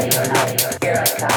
Here I come.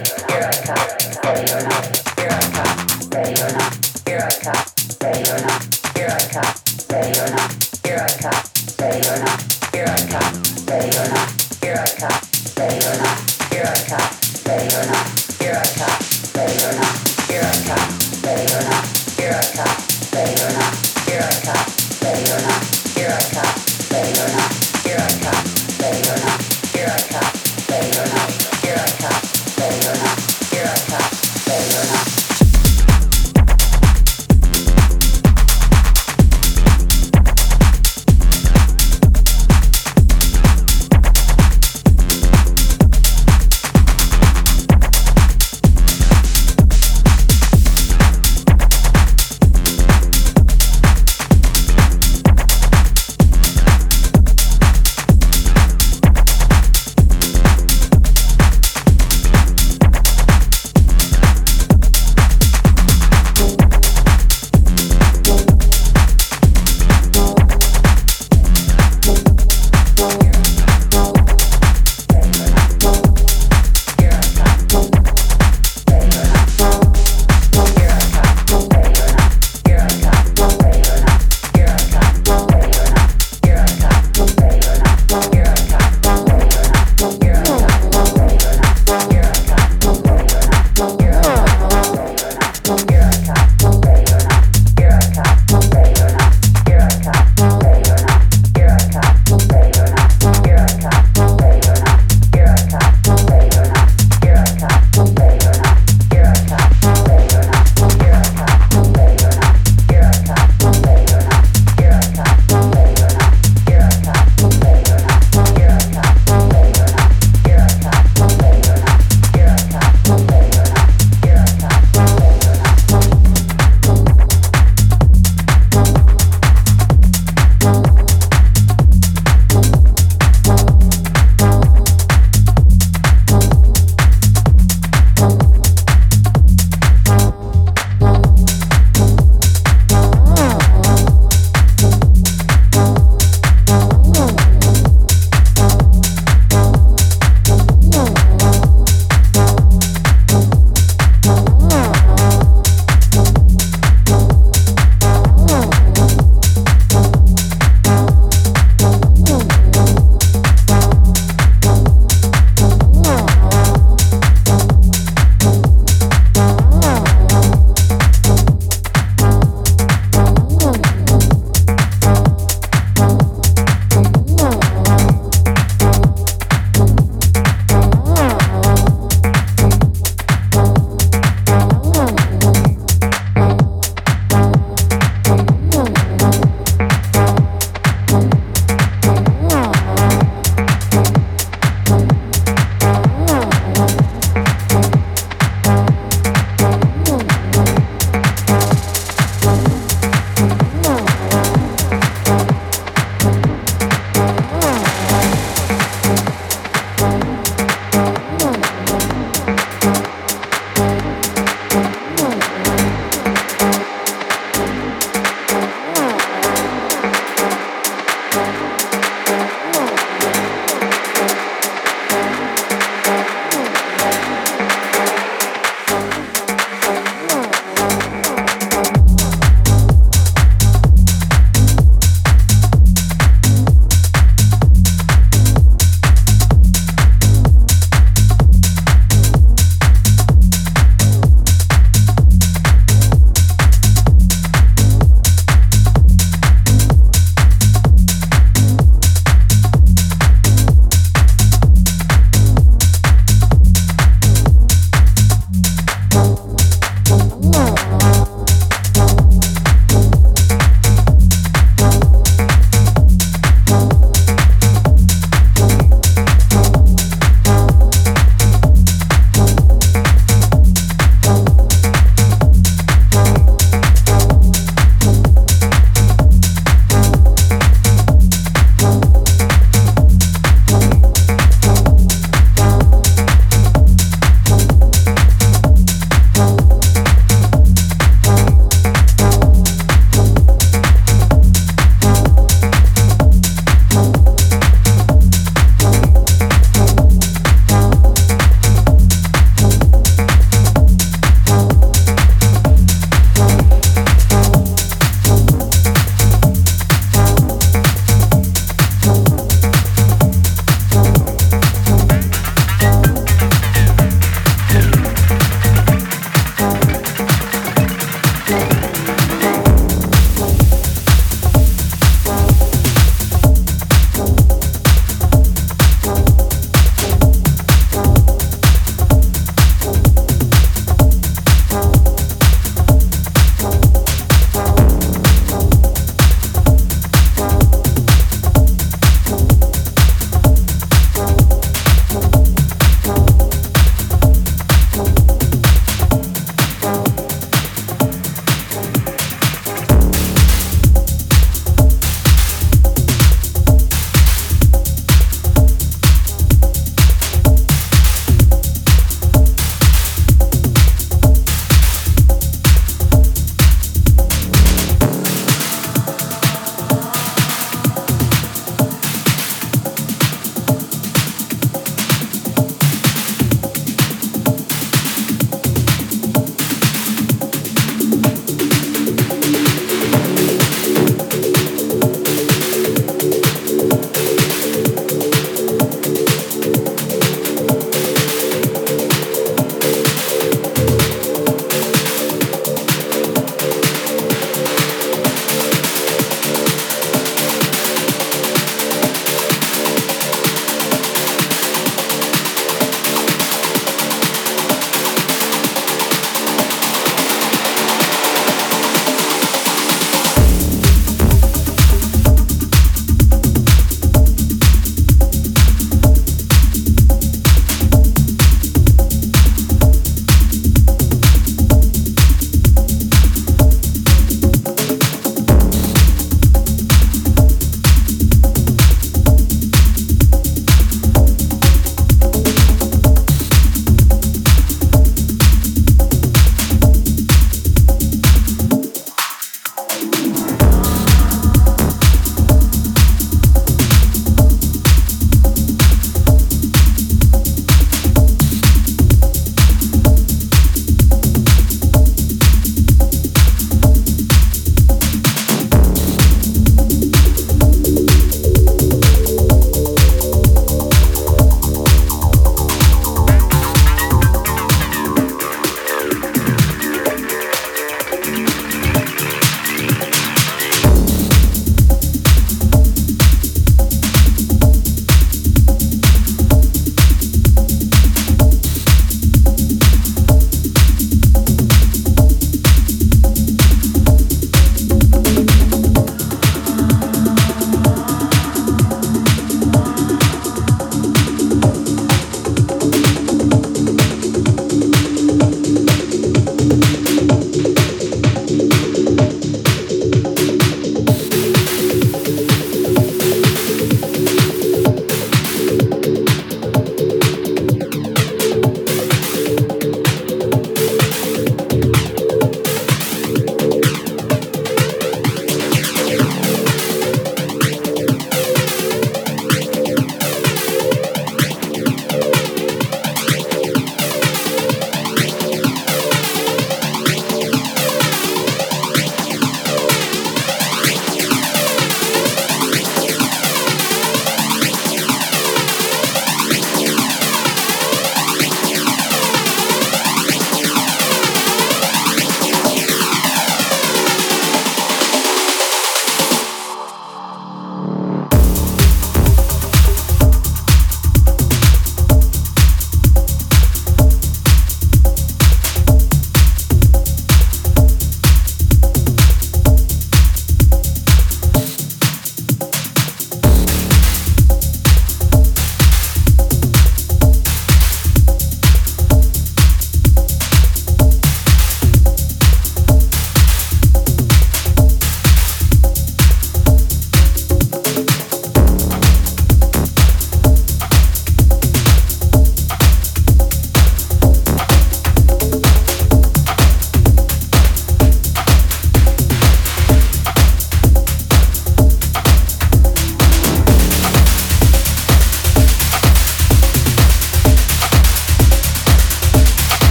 Here I come, ready or not.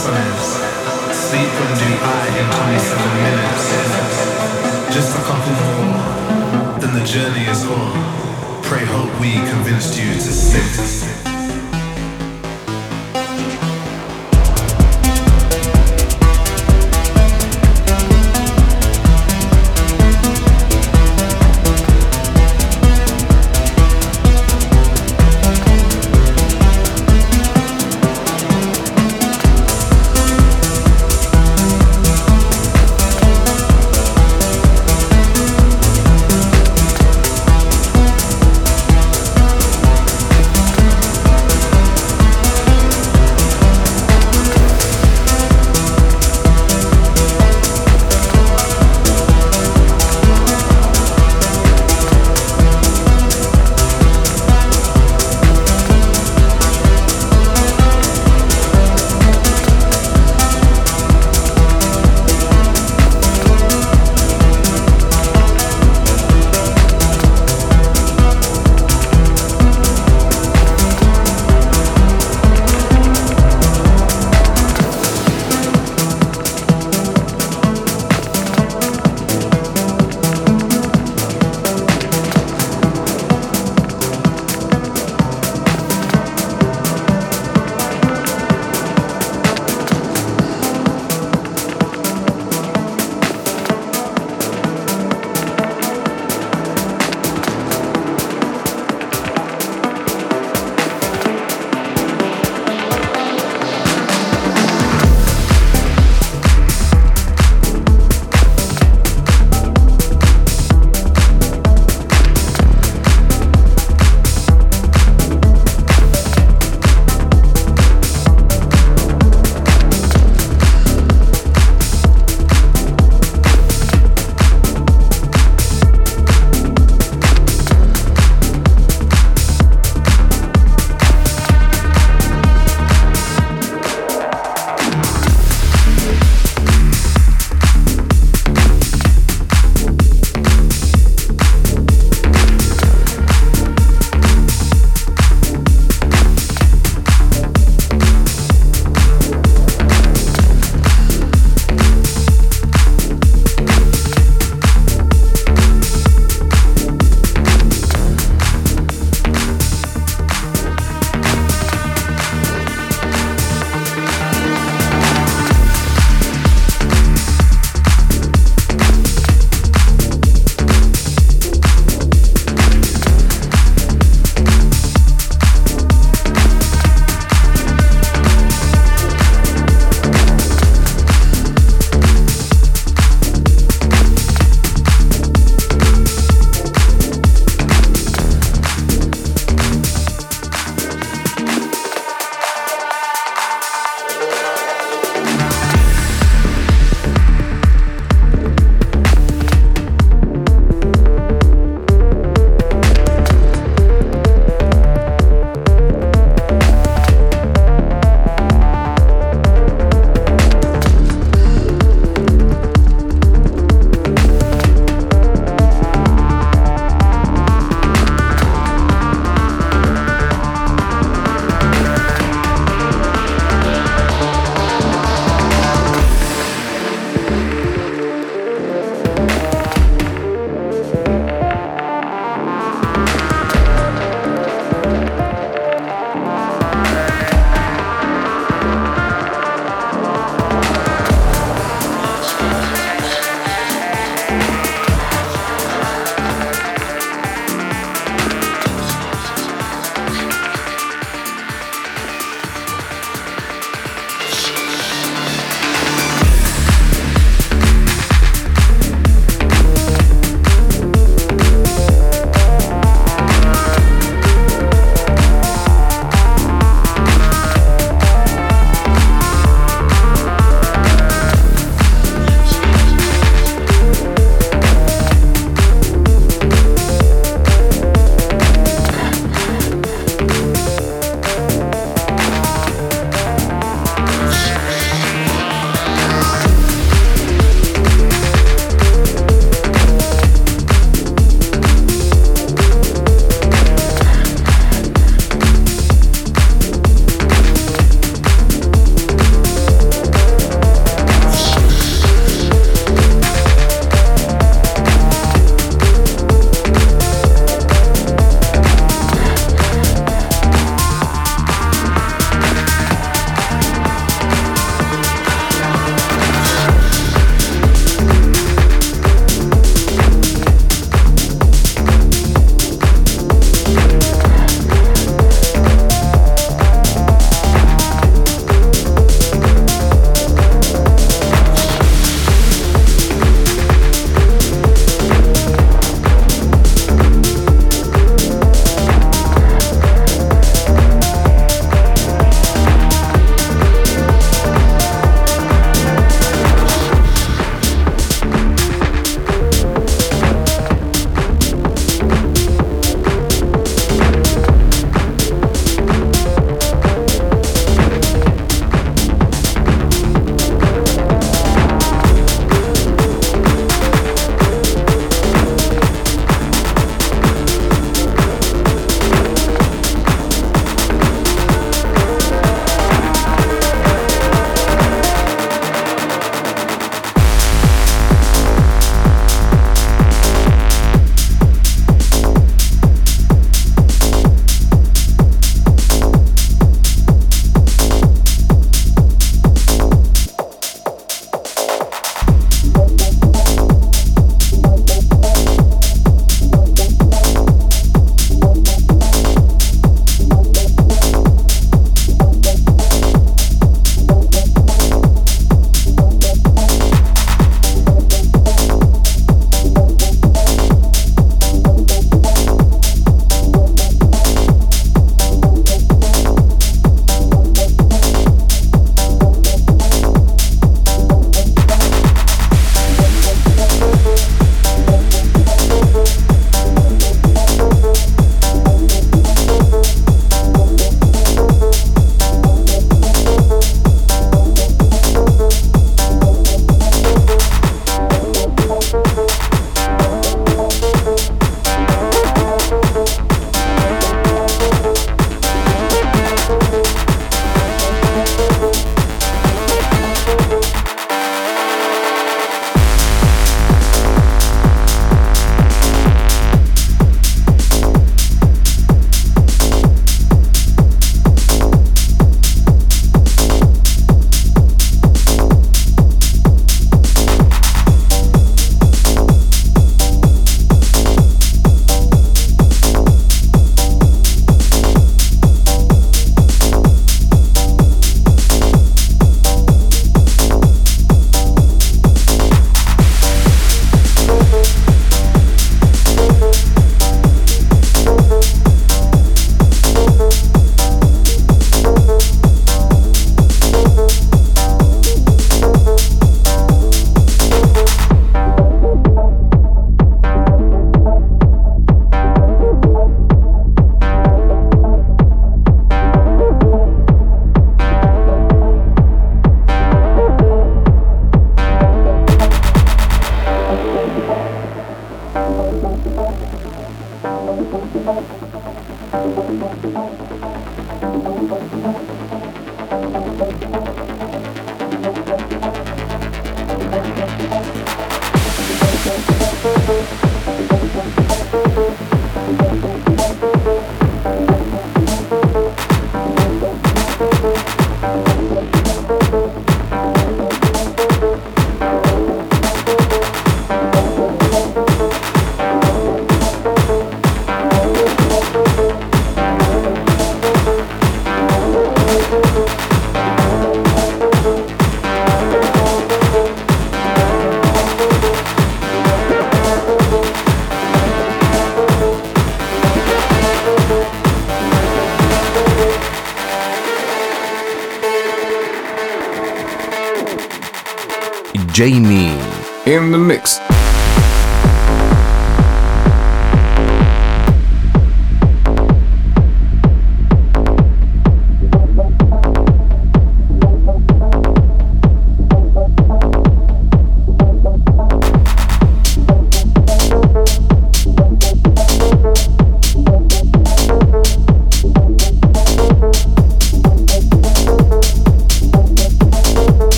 summers. Sleep from Dubai in 27 minutes. Just a couple more, then the journey is on. Pray hope we convinced you to sit.